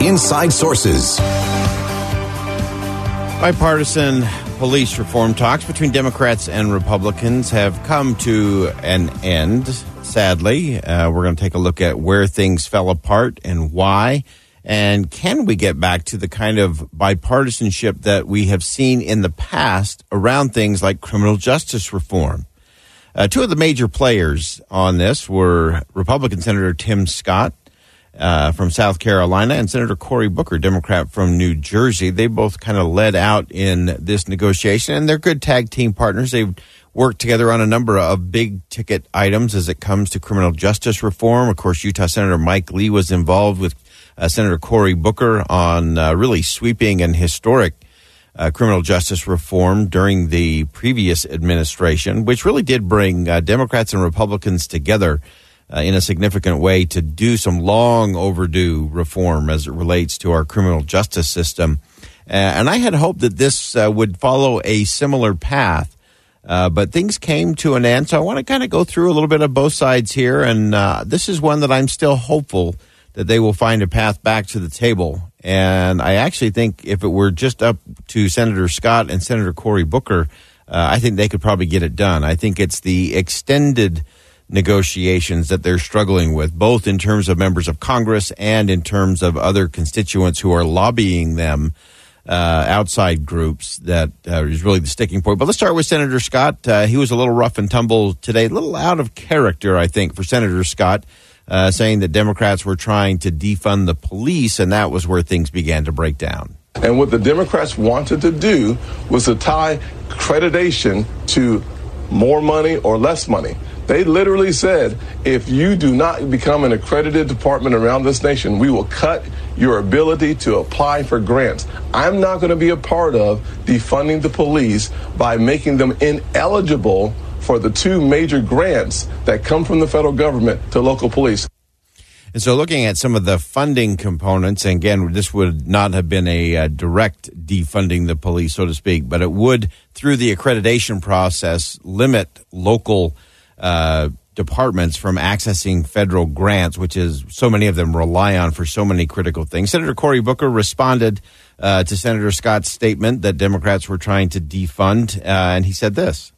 Inside Sources. Bipartisan police reform talks between Democrats and Republicans have come to an end, sadly. Uh, we're going to take a look at where things fell apart and why. And can we get back to the kind of bipartisanship that we have seen in the past around things like criminal justice reform? Uh, two of the major players on this were Republican Senator Tim Scott uh, from South Carolina and Senator Cory Booker, Democrat from New Jersey. They both kind of led out in this negotiation, and they're good tag team partners. They've worked together on a number of big ticket items as it comes to criminal justice reform. Of course, Utah Senator Mike Lee was involved with uh, Senator Cory Booker on uh, really sweeping and historic uh, criminal justice reform during the previous administration, which really did bring uh, Democrats and Republicans together uh, in a significant way to do some long overdue reform as it relates to our criminal justice system. Uh, and I had hoped that this would follow a similar path. Uh, but things came to an end. So I want to kind of go through a little bit of both sides here. And uh, this is one that I'm still hopeful that they will find a path back to the table. And I actually think if it were just up to Senator Scott and Senator Cory Booker, uh, I think they could probably get it done. I think it's the extended negotiations that they're struggling with, both in terms of members of Congress and in terms of other constituents who are lobbying them. Uh, outside groups that uh, is really the sticking point. But let's start with Senator Scott. Uh, he was a little rough and tumble today, a little out of character, I think, for Senator Scott uh, saying that Democrats were trying to defund the police, and that was where things began to break down. And what the Democrats wanted to do was to tie accreditation to more money or less money. They literally said, if you do not become an accredited department around this nation, we will cut your ability to apply for grants. I'm not going to be a part of defunding the police by making them ineligible for the two major grants that come from the federal government to local police. And so, looking at some of the funding components, and again, this would not have been a uh, direct defunding the police, so to speak, but it would, through the accreditation process, limit local uh, departments from accessing federal grants, which is so many of them rely on for so many critical things. Senator Cory Booker responded uh, to Senator Scott's statement that Democrats were trying to defund, uh, and he said this.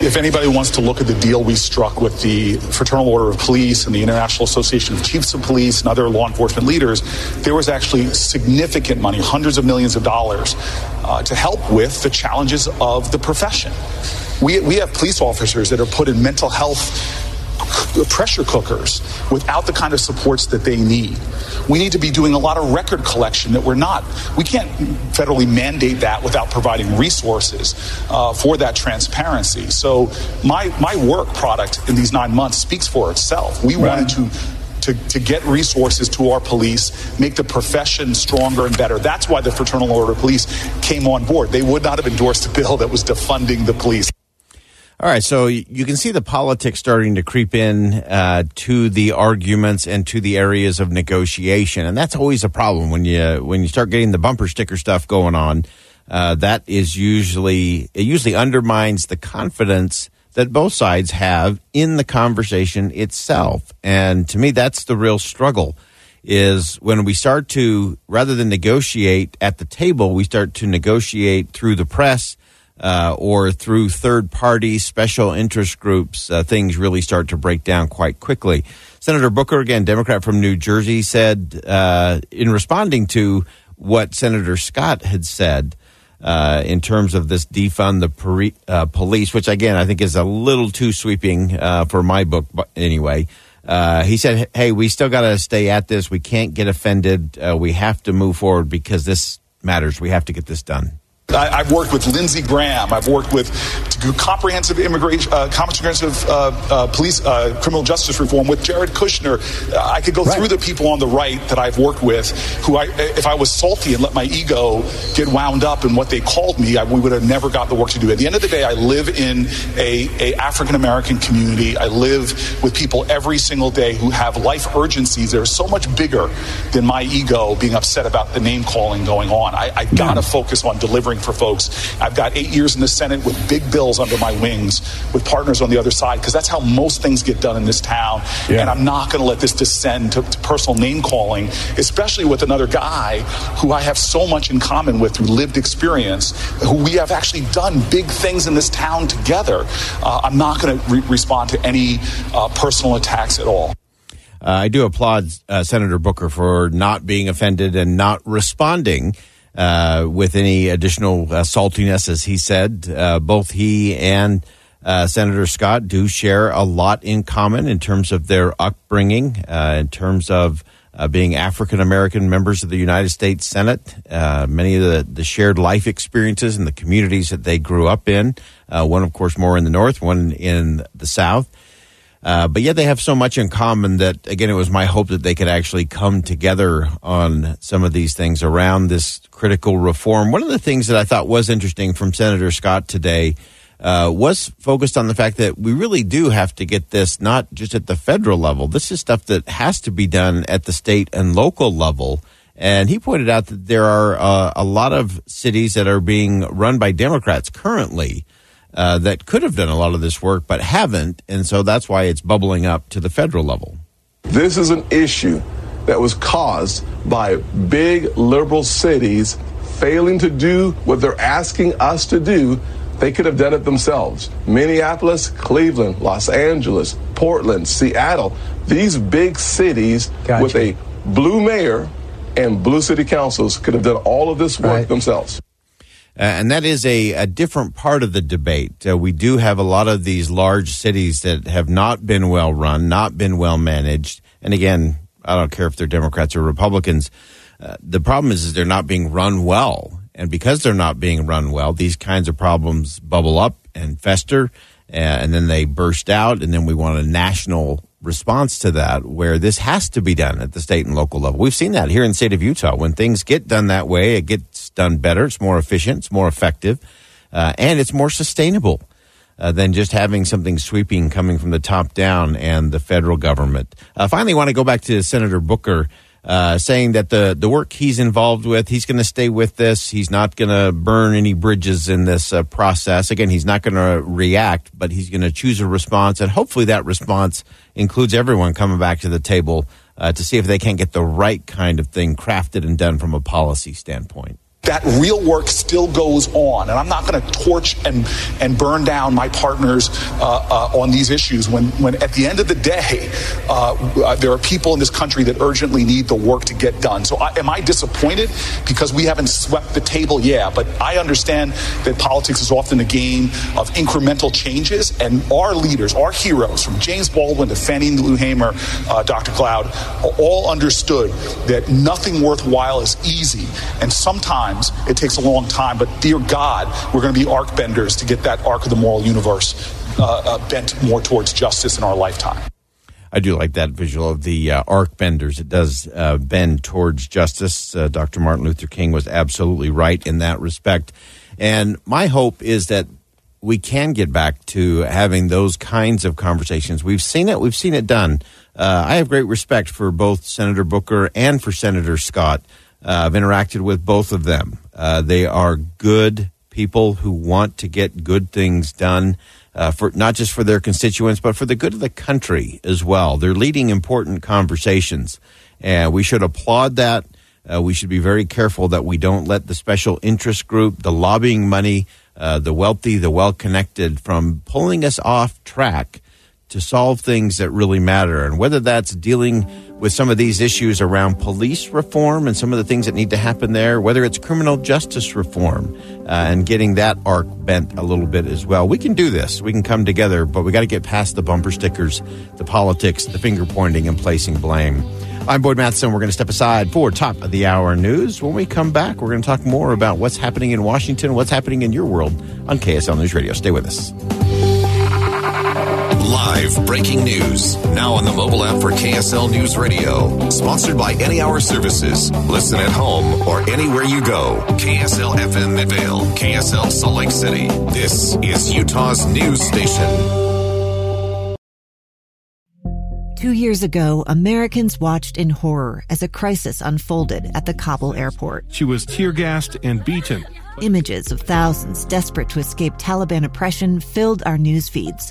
If anybody wants to look at the deal we struck with the Fraternal Order of Police and the International Association of Chiefs of Police and other law enforcement leaders, there was actually significant money, hundreds of millions of dollars, uh, to help with the challenges of the profession. We, we have police officers that are put in mental health pressure cookers without the kind of supports that they need. We need to be doing a lot of record collection that we're not. We can't federally mandate that without providing resources uh, for that transparency. So my my work product in these nine months speaks for itself. We right. wanted to to, to get resources to our police, make the profession stronger and better. That's why the Fraternal Order of Police came on board. They would not have endorsed a bill that was defunding the police. All right, so you can see the politics starting to creep in uh, to the arguments and to the areas of negotiation, and that's always a problem when you when you start getting the bumper sticker stuff going on. Uh, that is usually it usually undermines the confidence that both sides have in the conversation itself, and to me, that's the real struggle. Is when we start to rather than negotiate at the table, we start to negotiate through the press uh, or through third party special interest groups, uh, things really start to break down quite quickly. Senator Booker, again, Democrat from New Jersey, said uh, in responding to what Senator Scott had said uh, in terms of this defund the uh, police, which again I think is a little too sweeping uh, for my book, but anyway. he said, "Hey, we still got to stay at this. We can't get offended. we have to move forward because this matters. We have to get this done." I, have worked with Lindsey Graham. I've worked with comprehensive immigration, uh, comprehensive uh, uh, police, uh, criminal justice reform with Jared Kushner. I could go right. through the people on the right that I've worked with who, I, if I was salty and let my ego get wound up in what they called me, I, we would have never got the work to do. At the end of the day, I live in a, a African American community. I live with people every single day who have life urgencies that are so much bigger than my ego being upset about the name calling going on. I, I got to focus on delivering for folks. I've got eight years in the Senate with big bills under my wings, with partners on the other side, because that's how most things get done in this town. Yeah. And I'm not going to let this descend to, to personal name calling, especially with another guy who I have so much in common with through lived experience, who we have actually done big things in this town together. Uh, I'm not going to re- respond to any uh, personal attacks at all. Uh, I do applaud uh, Senator Booker for not being offended and not responding uh, with any additional uh, saltiness, as he said. Uh, both he and uh, Senator Scott do share a lot in common in terms of their upbringing, in terms of being African American members of the United States Senate, many of the, the shared life experiences and the communities that they grew up in. one, of course, more in the North, one in the South. Uh, but yet they have so much in common that, again, it was my hope that they could actually come together on some of these things around this critical reform. One of the things that I thought was interesting from Senator Scott today uh, was focused on the fact that we really do have to get this not just at the federal level. This is stuff that has to be done at the state and local level. And he pointed out that there are uh, a lot of cities that are being run by Democrats currently uh, that could have done a lot of this work but haven't. And so that's why it's bubbling up to the federal level. This is an issue that was caused by big liberal cities failing to do what they're asking us to do. They could have done it themselves. Minneapolis, Cleveland, Los Angeles, Portland, Seattle, these big cities gotcha. with a blue mayor and blue city councils could have done all of this work right. themselves. Uh, and that is a, a different part of the debate. Uh, we do have a lot of these large cities that have not been well run, not been well managed. And again, I don't care if they're Democrats or Republicans. Uh, the problem is, is they're not being run well. And because they're not being run well, these kinds of problems bubble up and fester, uh, and then they burst out, and then we want a national response to that where this has to be done at the state and local level. We've seen that here in the state of Utah. When things get done that way, it gets done better, it's more efficient, it's more effective, uh, and it's more sustainable. Uh, than just having something sweeping coming from the top down and the federal government. Uh, finally, I want to go back to Senator Booker uh, saying that the, the work he's involved with, he's going to stay with this. He's not going to burn any bridges in this uh, process. Again, he's not going to react, but he's going to choose a response. And hopefully that response includes everyone coming back to the table uh, to see if they can't get the right kind of thing crafted and done from a policy standpoint that real work still goes on. And I'm not going to torch and, and burn down my partners uh, uh, on these issues when, when at the end of the day, uh, uh, there are people in this country that urgently need the work to get done. So I, am I disappointed because we haven't swept the table? Yeah, but I understand that politics is often a game of incremental changes. And our leaders, our heroes, from James Baldwin to Fannie Lou Hamer, uh, Dr. Cloud, all understood that nothing worthwhile is easy. And sometimes times. It takes a long time, but dear God, we're going to be arc benders to get that arc of the moral universe uh, uh, bent more towards justice in our lifetime. I do like that visual of the uh, arc benders. It does uh, bend towards justice. Uh, Dr. Martin Luther King was absolutely right in that respect. And my hope is that we can get back to having those kinds of conversations. We've seen it. We've seen it done. Uh, I have great respect for both Senator Booker and for Senator Scott. Uh, I've interacted with both of them. Uh, they are good people who want to get good things done uh, for not just for their constituents, but for the good of the country as well. They're leading important conversations, and we should applaud that. Uh, we should be very careful that we don't let the special interest group, the lobbying money, uh, the wealthy, the well connected, from pulling us off track to solve things that really matter. And whether that's dealing with some of these issues around police reform and some of the things that need to happen there, whether it's criminal justice reform uh, and getting that arc bent a little bit as well. We can do this. We can come together, but we got to get past the bumper stickers, the politics, the finger pointing, and placing blame. I'm Boyd Matheson. We're going to step aside for top of the hour news. When we come back, we're going to talk more about what's happening in Washington, what's happening in your world on KSL News Radio. Stay with us. Live breaking news. Now on the mobile app for KSL News Radio. Sponsored by Any Hour Services. Listen at home or anywhere you go. KSL FM Midvale. KSL Salt Lake City. This is Utah's news station. Two years ago, Americans watched in horror as a crisis unfolded at the Kabul airport. She was tear gassed and beaten. Images of thousands desperate to escape Taliban oppression filled our news feeds.